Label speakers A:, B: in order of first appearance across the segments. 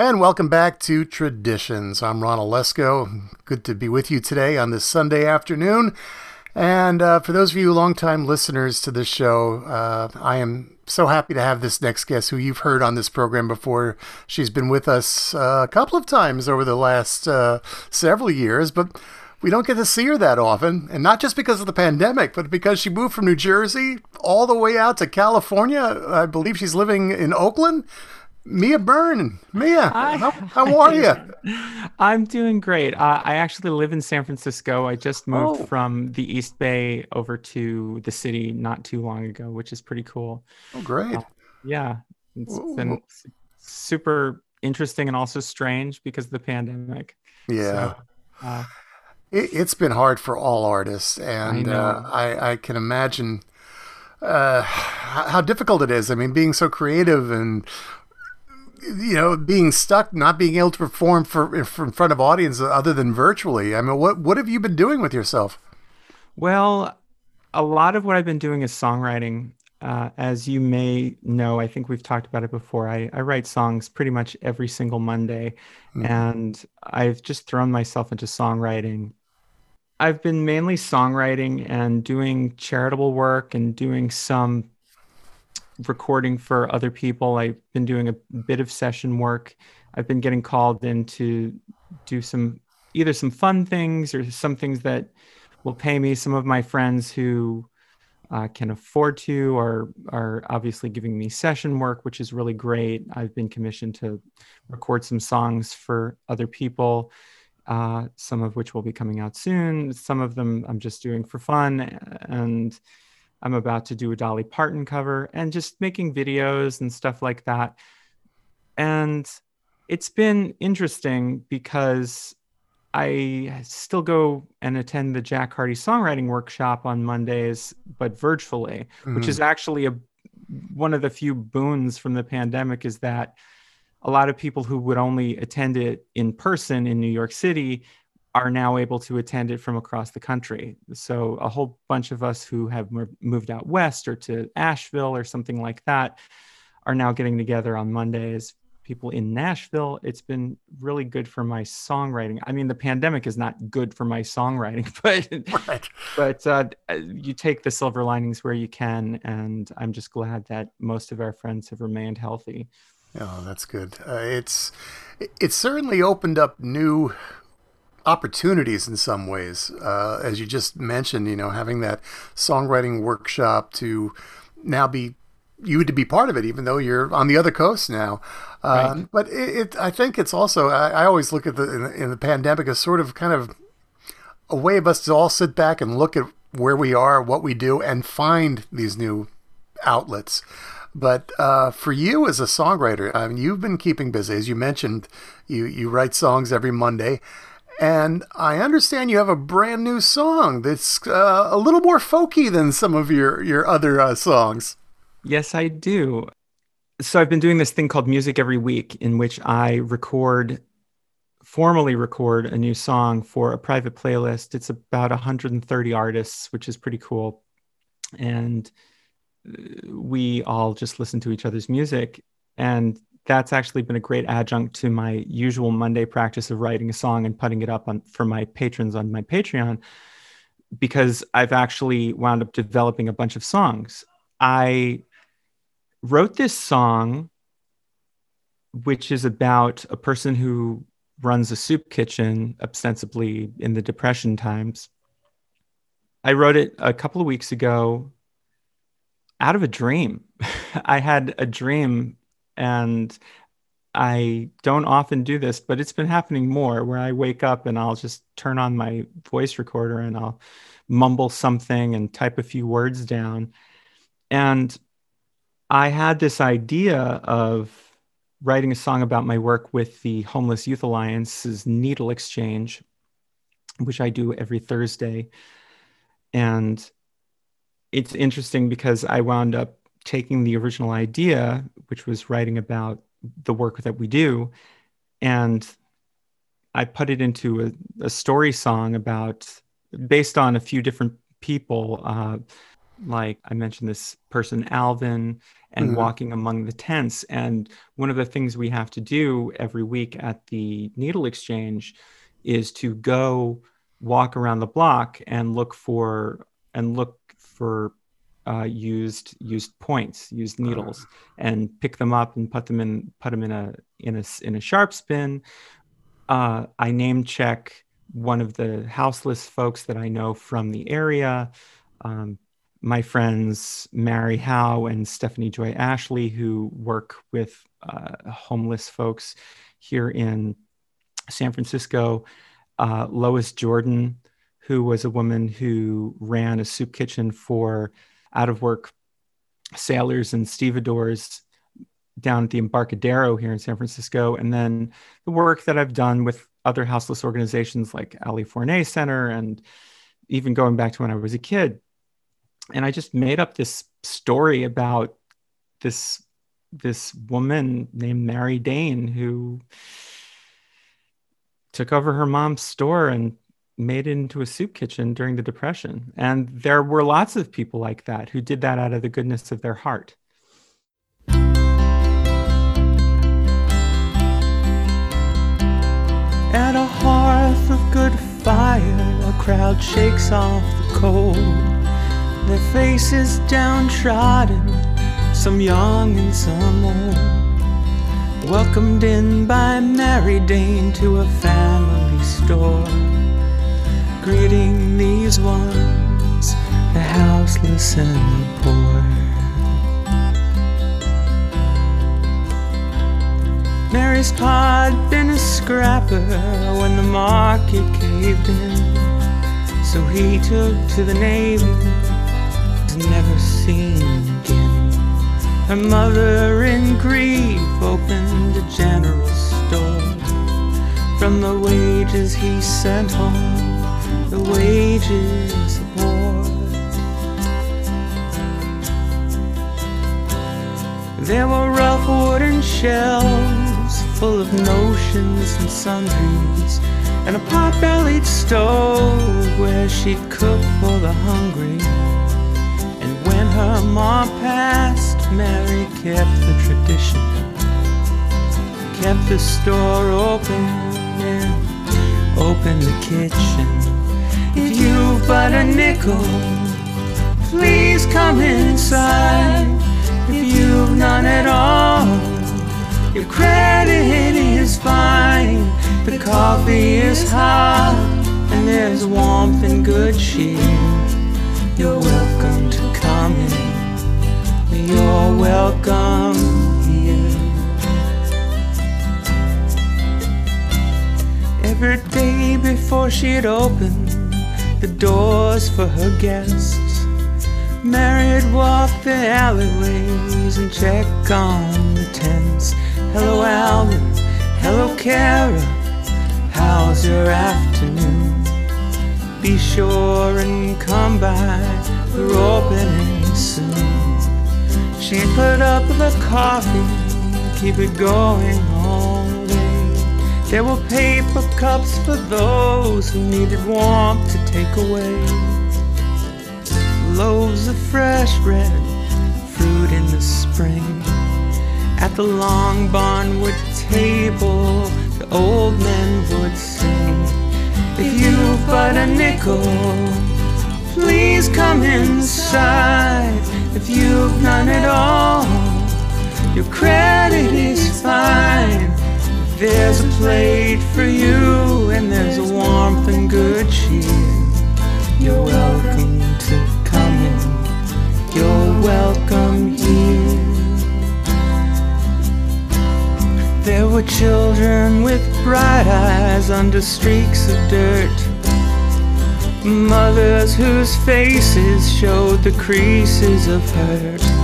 A: And welcome back to Traditions. I'm Ron Olesko. Good to be with you today on this Sunday afternoon. And uh, for those of you longtime listeners to this show, uh, I am so happy to have this next guest who you've heard on this program before. She's been with us uh, a couple of times over the last uh, several years, but we don't get to see her that often. And not just because of the pandemic, but because she moved from New Jersey all the way out to California. I believe she's living in Oakland. Mya Byrne. Mya, how, how, are you?
B: I'm doing great. Uh, I actually live in San Francisco. I just moved oh. from the East Bay over to the city not too long ago, which is pretty cool.
A: Oh, great. Uh,
B: yeah. It's Ooh. been super interesting and also strange because of the pandemic.
A: Yeah. So, uh, it, has been hard for all artists. And I, uh, I, I can imagine uh, how difficult it is. I mean, being so creative and you know, being stuck, not being able to perform for, for in front of audiences other than virtually. I mean, what what have you been doing with yourself?
B: Well, a lot of what I've been doing is songwriting. Uh, as you may know, I think we've talked about it before. I, I write songs pretty much every single Monday, mm-hmm. and I've just thrown myself into songwriting. I've been mainly songwriting and doing charitable work and doing some recording for other people. I've been doing a bit of session work. I've been getting called in to do some either some fun things or some things that will pay me. Some of my friends who uh, can afford to are are obviously giving me session work, which is really great. I've been commissioned to record some songs for other people. Uh, some of which will be coming out soon. Some of them I'm just doing for fun, and I'm about to do a Dolly Parton cover and just making videos and stuff like that. And it's been interesting because I still go and attend the Jack Hardy songwriting workshop on Mondays, but virtually, mm-hmm. which is actually a one of the few boons from the pandemic is that a lot of people who would only attend it in person in New York City are now able to attend it from across the country. So a whole bunch of us who have moved out west or to Asheville or something like that are now getting together on Mondays. People in Nashville, it's been really good for my songwriting. I mean, the pandemic is not good for my songwriting, but right. but uh, you take the silver linings where you can, and I'm just glad that most of our friends have remained healthy.
A: Oh, that's good. Uh, it's it's certainly opened up new opportunities in some ways. Uh, as you just mentioned, you know, having that songwriting workshop to now be you to be part of it, even though you're on the other coast now. Um, right. But it, it, I think it's also, I, I always look at the in, in, the pandemic as sort of kind of a way of us to all sit back and look at where we are, what we do, and find these new outlets. But uh, for you as a songwriter, I mean, you've been keeping busy. As you mentioned, you, you write songs every Monday. And I understand you have a brand new song that's uh, a little more folky than some of your, your other uh, songs.
B: Yes, I do. So I've been doing this thing called Music Every Week, in which I record, formally record a new song for a private playlist. It's about 130 artists, which is pretty cool. And uh, we all just listen to each other's music. And that's actually been a great adjunct to my usual Monday practice of writing a song and putting it up on for my patrons on my Patreon because I've actually wound up developing a bunch of songs. I wrote this song which is about a person who runs a soup kitchen ostensibly in the depression times. I wrote it a couple of weeks ago out of a dream. I had a dream and I don't often do this, but it's been happening more where I wake up and I'll just turn on my voice recorder and I'll mumble something and type a few words down. And I had this idea of writing a song about my work with the Homeless Youth Alliance's Needle Exchange, which I do every Thursday. And it's interesting because I wound up taking the original idea, which was writing about the work that we do, and I put it into a, a story song about based on a few different people. Uh,
A: like I mentioned this person, Alvin, and mm-hmm. walking among the tents. And one of the things we have to do every week at the Needle Exchange is to go walk around the block and look for and look for uh, used used points, used needles, and pick them up and put them in put them in a in a in a sharps bin. Uh, I name check one of the houseless folks that I know from the area. Um, my friends Mary Howe and Stephanie Joy Ashley, who work with uh, homeless folks here in San Francisco. Uh, Lois Jordan, who was a woman who ran a soup kitchen for out of work sailors and stevedores down at the Embarcadero here in San Francisco. And then the work that I've done with other houseless organizations like Ali Forney Center and even going back to when I was a kid. And I just made up this story about this this woman named Mary Dane who took over her mom's store and made it into a soup kitchen during the depression. And there were lots of people like that who did that out of the goodness of their heart.
B: At a hearth of good fire, a crowd shakes off the cold. Their faces downtrodden, some young and some old. Welcomed in by Mary Dane to a family store. Greeting these ones, the houseless and the poor. Mary's had been a scrapper when the market caved in. So he took to the Navy, was never seen again. Her mother, in grief, opened a general store. From the wages he sent home, wages of war. There were rough wooden shelves full of notions and sundries, and a pot-bellied stove where she'd cook for the hungry. And when her mom passed, Mary kept the tradition, kept the store open and opened the kitchen. If you've but a nickel, please come inside. If you've none at all, your credit is fine. The coffee is hot, and there's warmth and good cheer. You're welcome to come in. You're welcome here. Every day before she'd open the doors for her guests, Mary'd walk the alleyways and check on the tents Hello, Alvin. Hello, Kara. How's your afternoon? Be sure and come by. We're opening soon. She put up the coffee, keep it going. There were paper cups for those who needed warmth to take away. Loaves of fresh bread, fruit in the spring at the long barnwood table, the old men would sing, If you've but a nickel, please come inside. If you've none at all, your credit is fine. There's a plate for you, and there's a warmth and good cheer. You're welcome to come in. You're welcome here. There were children with bright eyes under streaks of dirt. Mothers whose faces showed the creases of hurt.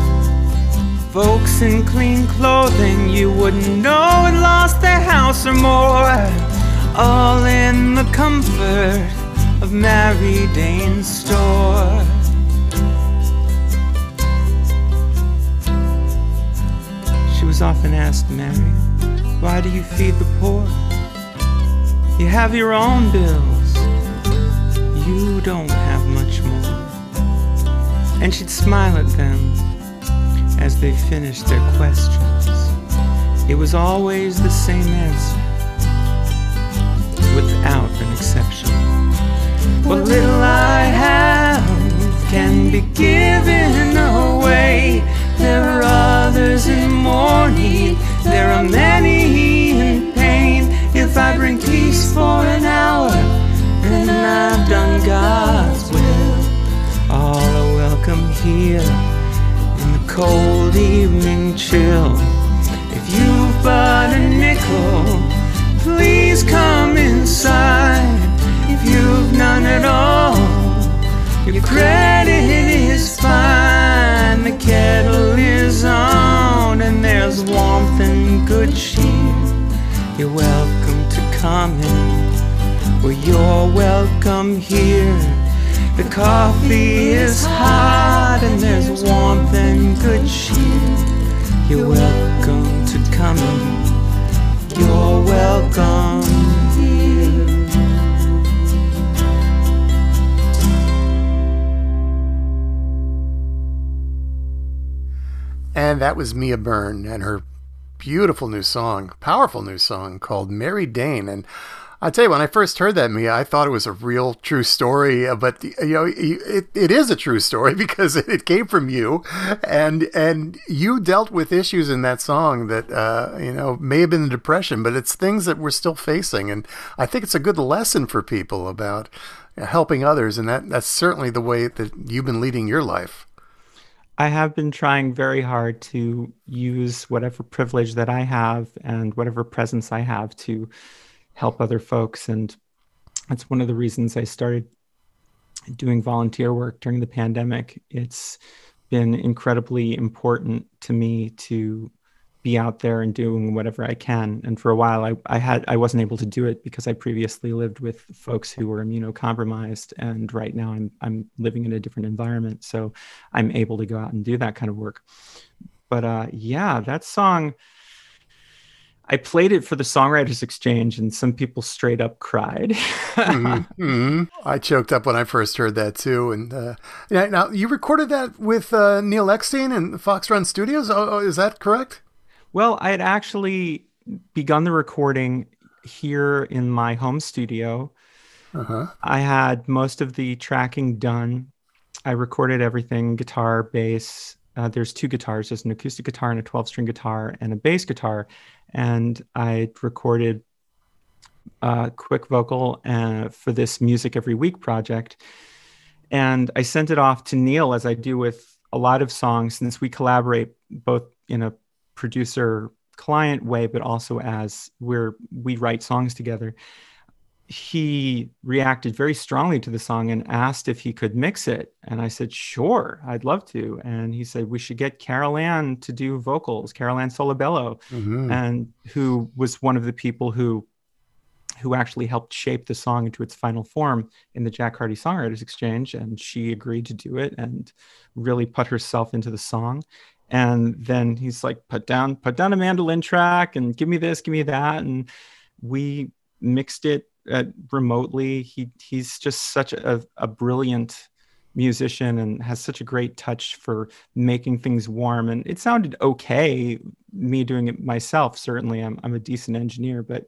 B: Folks in clean clothing you wouldn't know had lost their house or more. All in the comfort of Mary Dane's store. She was often asked, Mary. Why do you feed the poor? You have your own bills. You don't have much more.
C: and she'd smile at them as they finished their questions. It was always the same answer, without an exception. What little I have can be given away. There are others in mourning, there are many in pain. If I bring peace for an hour, then I've done God's will. All are welcome here cold evening chill. If you've but a nickel, please come inside. If you've none at all, your credit is fine. The kettle is on, and there's warmth and good cheer. You're welcome to come in. Well, you're welcome here. The coffee is hot, and there's warmth and good cheer. You're welcome to come in. You're welcome here.
A: And that was Mya Byrne and her beautiful new song, powerful new song called Mary Dane. And I tell you, when I first heard that, Mya, I thought it was a real true story. uh, But you know, it, it is a true story because it came from you, and and you dealt with issues in that song that uh, you know may have been the depression, but it's things that we're still facing, and I think it's a good lesson for people about helping others, and that that's certainly the way that you've been leading your life.
B: I have been trying very hard to use whatever privilege that I have and whatever presence I have to help other folks. And that's one of the reasons I started doing volunteer work during the pandemic. It's been incredibly important to me to be out there and doing whatever I can. And for a while, I, I had I wasn't able to do it because I previously lived with folks who were immunocompromised, and right now I'm I'm living in a different environment, so I'm able to go out and do that kind of work. But uh, yeah, that song. I played it for the Songwriters Exchange, and some people straight up cried.
A: mm-hmm. Mm-hmm. I choked up when I first heard that too. And uh, now you recorded that with uh, Neil Eckstein and Fox Run Studios. Oh, oh, is that correct?
B: Well, I had actually begun the recording here in my home studio. Uh-huh. I had most of the tracking done. I recorded everything guitar, bass. Uh, there's two guitars there's an acoustic guitar and a 12 string guitar and a bass guitar. And I recorded a quick vocal uh, for this Music Every Week project. And I sent it off to Neil, as I do with a lot of songs, since we collaborate both in a producer client way, but also as we're we write songs together. He reacted very strongly to the song and asked if he could mix it. And I said, sure, I'd love to. And he said, we should get Carol Ann to do vocals, Carol Ann Solebello, mm-hmm. and who was one of the people who who actually helped shape the song into its final form in the Jack Hardy Songwriters Exchange. And she agreed to do it and really put herself into the song and then he's like put down put down a mandolin track and give me this give me that and we mixed it uh, remotely. He he's just such a, a brilliant musician and has such a great touch for making things warm. And it sounded okay me doing it myself certainly. I'm, I'm a decent engineer but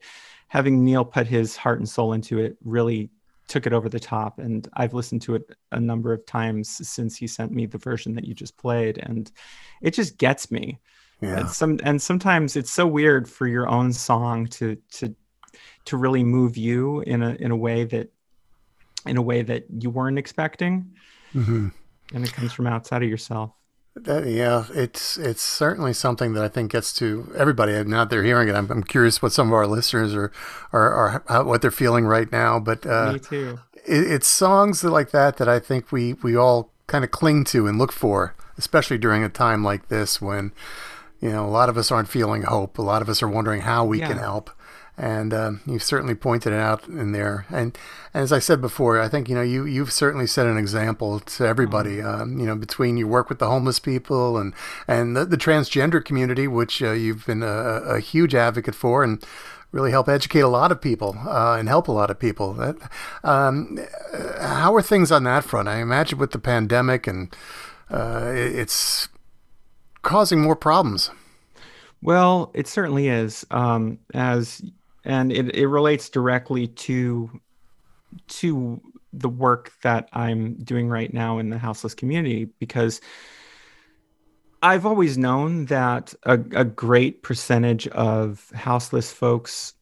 B: having neil put his heart and soul into it really took it over the top. And i've listened to it a number of times since he sent me the version that you just played and it just gets me. Yeah. And some and sometimes it's so weird for your own song to to to really move you in a in a way that in a way that you weren't expecting mm-hmm. and it comes from outside of yourself
A: that, yeah, it's it's certainly something that I think gets to everybody. and Now they're hearing it, I'm, I'm curious what some of our listeners are are, are how, what they're feeling right now. But
B: uh, me too.
A: It, it's songs like that that I think we we all kind of cling to and look for, especially during a time like this when you know a lot of us aren't feeling hope. A lot of us are wondering how we yeah. can help and um, you've certainly pointed it out in there. And, and, as I said before, I think you know you you've certainly set an example to everybody. Mm-hmm. Um, you know, between your work with the homeless people and and the, the transgender community, which uh, you've been a, a, huge advocate for, and really help educate a lot of people uh, and help a lot of people. That, um, how are things on that front? I imagine with the pandemic and uh, it's causing more problems.
B: Well, it certainly is. Um, as and it, it relates directly to to the work that I'm doing right now in the houseless community because I've always known that a, a great percentage of houseless folks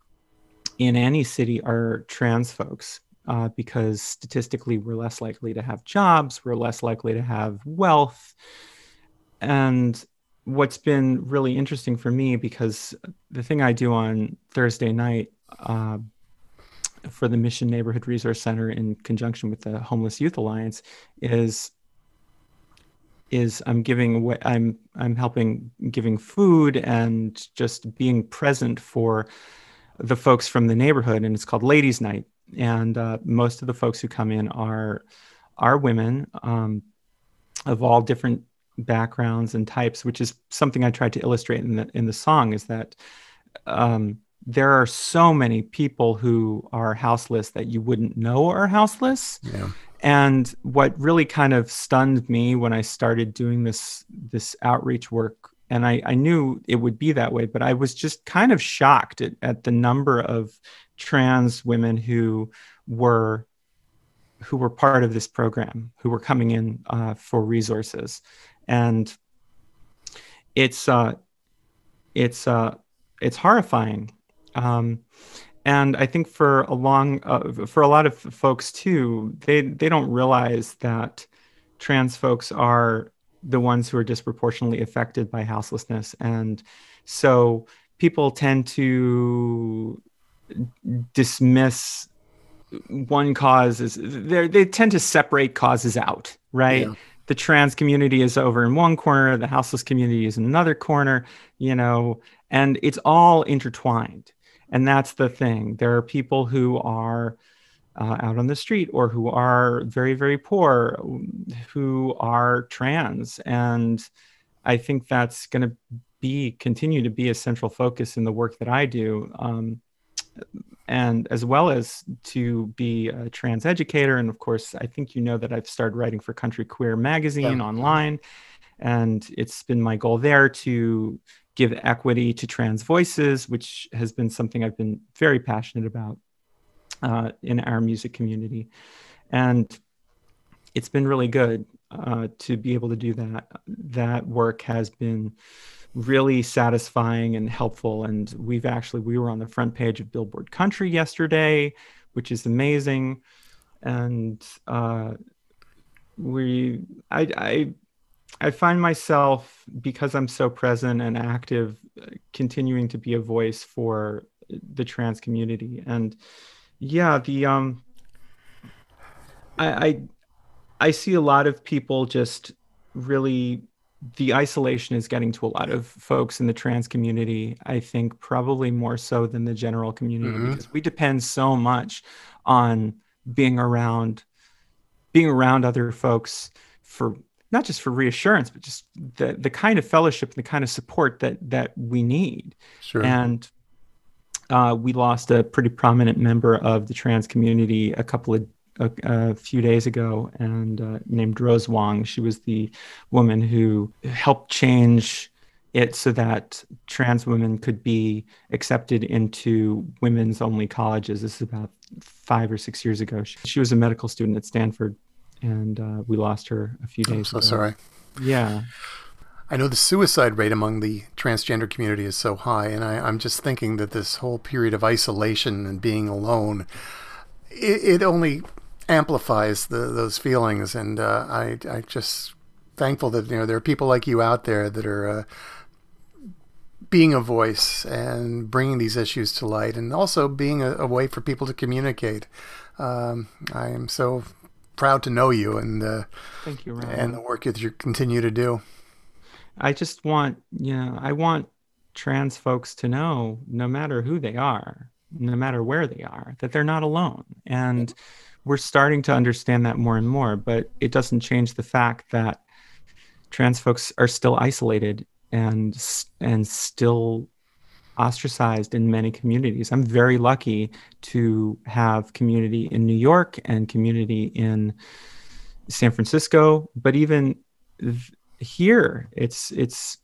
B: in any city are trans folks. Uh, because statistically, we're less likely to have jobs, we're less likely to have wealth. And what's been really interesting for me, because the thing I do on Thursday night uh, for the Mission Neighborhood Resource Center in conjunction with the Homeless Youth Alliance is is I'm giving I'm I'm helping giving food and just being present for the folks from the neighborhood and it's called Ladies Night. And uh, most of the folks who come in are are women um, of all different backgrounds and types which is something I tried to illustrate in the in the song is that um, there are so many people who are houseless that you wouldn't know are houseless. Yeah. And what really kind of stunned me when I started doing this this outreach work, and I, I knew it would be that way, but I was just kind of shocked at, at the number of trans women who were who were part of this program, who were coming in uh, for resources, and it's uh, it's uh, it's horrifying um, and I think for a long, uh, for a lot of folks too, they they don't realize that trans folks are the ones who are disproportionately affected by houselessness, and so people tend to dismiss one cause they they tend to separate causes out, right? Yeah. The trans community is over in one corner, the houseless community is in another corner, you know, and it's all intertwined. And that's the thing. There are people who are uh, out on the street or who are very, very poor, who are trans. And I think that's going to be continue to be a central focus in the work that I do. Um, and as well as to be a trans educator. And of course, I think you know that I've started writing for Country Queer magazine yeah. online. And it's been my goal there to give equity to trans voices, which has been something I've been very passionate about uh, in our music community. And it's been really good uh, to be able to do that. That work has been really satisfying and helpful. And we've actually, we were on the front page of Billboard Country yesterday, which is amazing. And uh, we, I, I I find myself because I'm so present and active, continuing to be a voice for the trans community. And yeah, the um, I, I I see a lot of people just really the isolation is getting to a lot of folks in the trans community. I think probably more so than the general community mm-hmm. because we depend so much on being around being around other folks for not just for reassurance, but just the the kind of fellowship and the kind of support that that we need. Sure. And uh, we lost a pretty prominent member of the trans community a couple of a, a few days ago, and uh, named Rose Wong. She was the woman who helped change it so that trans women could be accepted into women's only colleges. This is about five or six years ago. She, she was a medical student at Stanford and uh, we lost her a few days. I'm
A: so
B: ago.
A: sorry.
B: Yeah.
A: I know the suicide rate among the transgender community is so high, and I, am just thinking that this whole period of isolation and being alone, it, it only amplifies the, those feelings. And uh, I, I just thankful that you know there are people like you out there that are uh, being a voice and bringing these issues to light, and also being a, a way for people to communicate. Um, I am so proud to know you and the
B: thank you Ryan.
A: and the work that you continue to do.
B: I just want you know I want trans folks to know no matter who they are, no matter where they are, that they're not alone. And we're starting to understand that more and more, but it doesn't change the fact that trans folks are still isolated and and still ostracized in many communities. I'm very lucky to have community in New York and community in San Francisco, but even th- here it's it's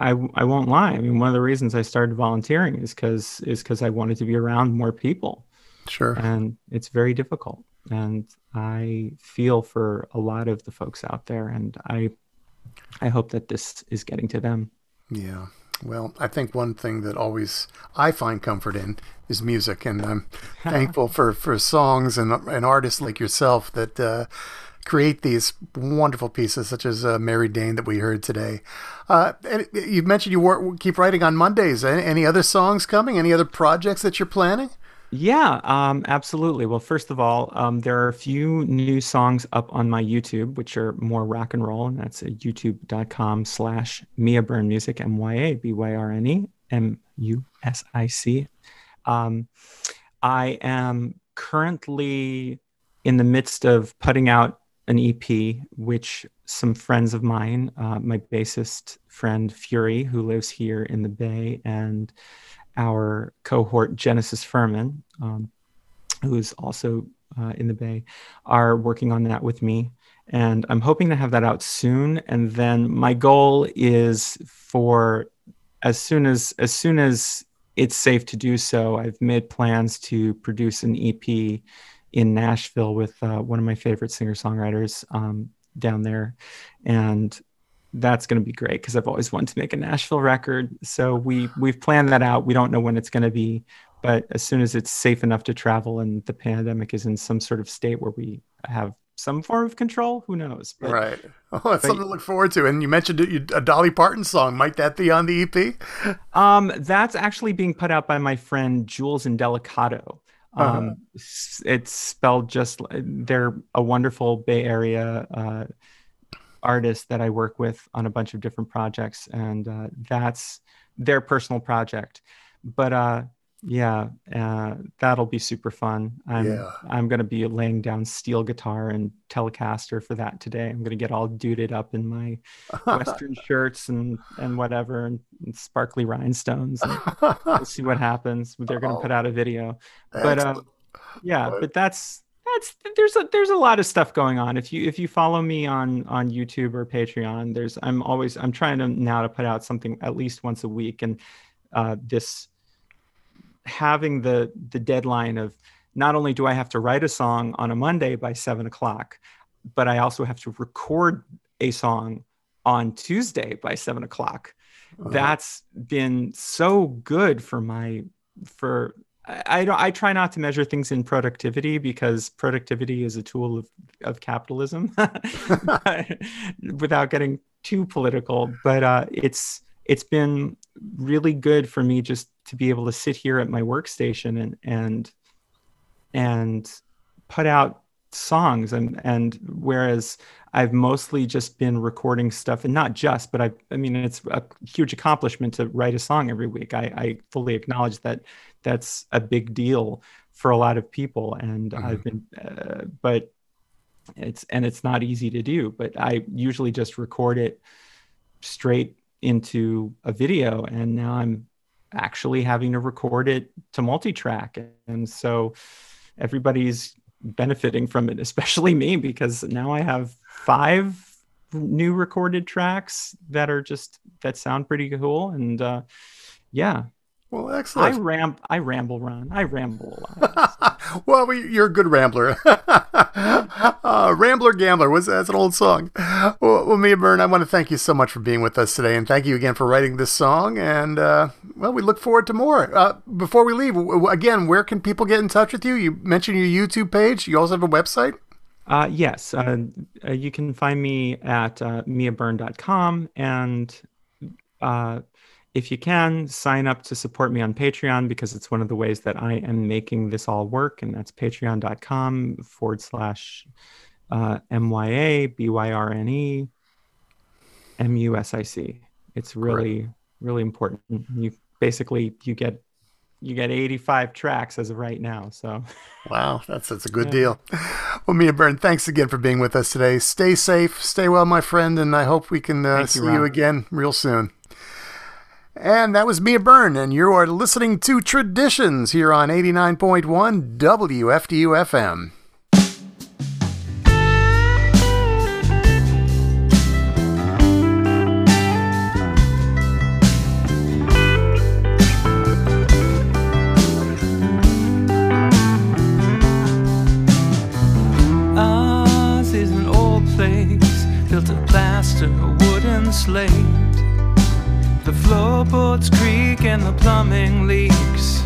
B: I, I won't lie. I mean, one of the reasons I started volunteering is because is because I wanted to be around more people.
A: Sure.
B: And it's very difficult. And I feel for a lot of the folks out there, and I I hope that this is getting to them.
A: Yeah. Well, I think one thing that always I find comfort in is music, and I'm thankful for, for songs and, and artists like yourself that uh, create these wonderful pieces, such as uh, Mary Dane that we heard today. Uh, and you mentioned you work, keep writing on Mondays. Any, any other songs coming? Any other projects that you're planning?
B: Yeah, um, absolutely. Well, first of all, um, there are a few new songs up on my YouTube, which are more rock and roll, and that's at youtube.com slash Mya Byrne Music, M-Y-A-B-Y-R-N-E, M-U-S-I-C. Um, I am currently in the midst of putting out an EP, which some friends of mine, uh, my bassist friend Fury, who lives here in the Bay, and our cohort Genesis Furman, um, who's also uh, in the Bay, are working on that with me. And I'm hoping to have that out soon. And then my goal is for as soon as as soon as it's safe to do so, I've made plans to produce an EP in Nashville with uh, one of my favorite singer songwriters um, down there, and that's going to be great because I've always wanted to make a Nashville record. So we we've planned that out. We don't know when it's going to be, but as soon as it's safe enough to travel and the pandemic is in some sort of state where we have some form of control, who knows?
A: But, right. Oh, that's but, something to look forward to. And you mentioned a Dolly Parton song. Might that be on the EP?
B: Um, that's actually being put out by my friend Jules Indelicato. Uh-huh. Um. It's spelled just. They're a wonderful Bay Area. Uh, artists that I work with on a bunch of different projects, and uh, that's their personal project. But uh, yeah, uh, that'll be super fun. I'm yeah. I'm gonna be laying down steel guitar and Telecaster for that today. I'm gonna get all duded up in my Western shirts and and whatever and, and sparkly rhinestones. And we'll see what happens. They're gonna oh, put out a video, but uh, yeah, but that's that's there's a there's a lot of stuff going on. If you if you follow me on on YouTube or Patreon, there's I'm always I'm trying to now to put out something at least once a week, and uh, this having the the deadline of not only do I have to write a song on a Monday by seven o'clock, but I also have to record a song on Tuesday by seven o'clock. Uh-huh. That's been so good for my for I, don't. I try not to measure things in productivity because productivity is a tool of, of capitalism, without getting too political. But uh, it's it's been really good for me just to be able to sit here at my workstation and and and put out songs and and whereas I've mostly just been recording stuff and not just but I I mean it's a huge accomplishment to write a song every week I, I fully acknowledge that that's a big deal for a lot of people and mm-hmm. I've been uh, but it's and it's not easy to do but I usually just record it straight into a video and now I'm actually having to record it to multi-track and so everybody's benefiting from it especially me because now i have five new recorded tracks that are just that sound pretty cool. And uh yeah
A: well, excellent.
B: I ram, I ramble, Ron. I ramble a lot.
A: well, you're a good rambler. uh, Rambler Gambler was that's an old song. Well, well, Mya Byrne, I want to thank you so much for being with us today, and thank you again for writing this song. And uh, well, we look forward to more. Uh, before we leave, again, where can people get in touch with you? You mentioned your YouTube page. You also have a website.
B: Uh, yes, uh, uh, you can find me at uh, myabyrne.com and uh, if you can, sign up to support me on Patreon because it's one of the ways that I am making this all work. And that's patreon.com forward slash uh, M Y A B Y R N E M U S I C. It's really, Great. really important. You basically you get you get 85 tracks as of right now. So
A: wow, that's that's a good yeah. deal. Well, Mya Byrne, thanks again for being with us today. Stay safe, stay well, my friend, and I hope we can uh, see you, you again real soon. And that was Mya Byrne, and you are listening to Traditions here on 89.1 WFDU FM.
B: the plumbing leaks.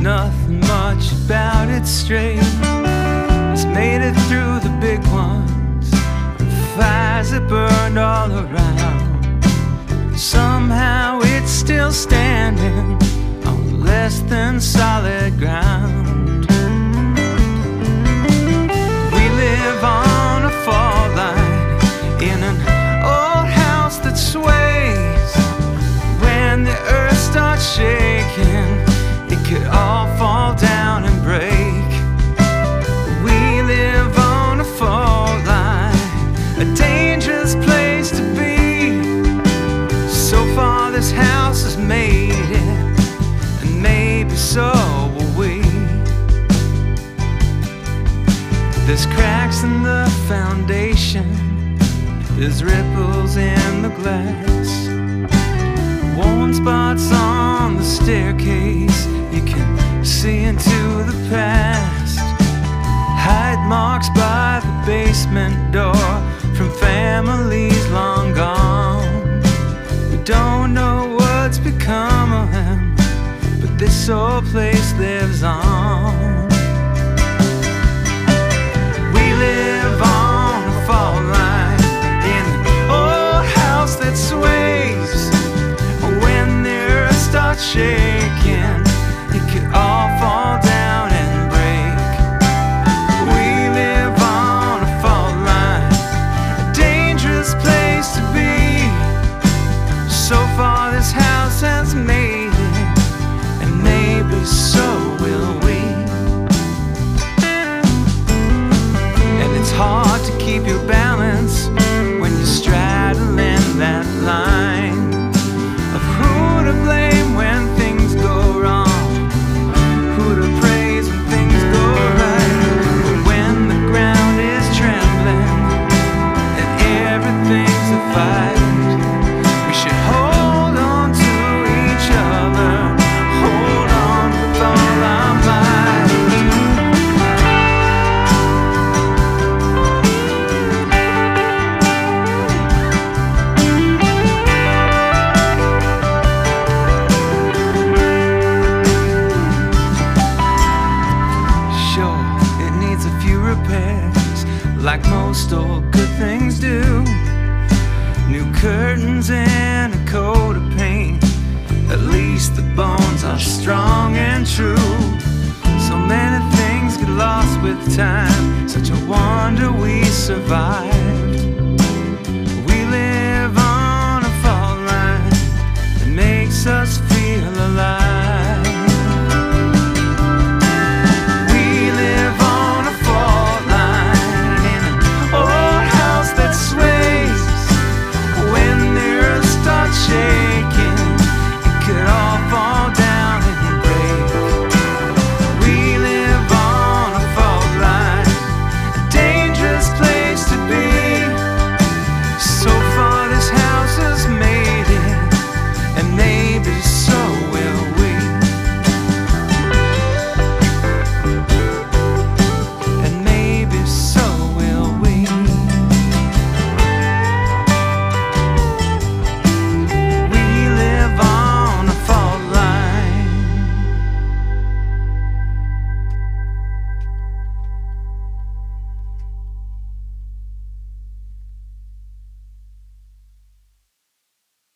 B: Nothing much about it straight. It's made it through the big ones. The fires that burned all around. Somehow it's still standing on less than solid ground. There's ripples in the glass, warm spots on the staircase. You can see into the past. Hide marks by the basement door from families long gone. We don't know what's become of them, but this old place lives on.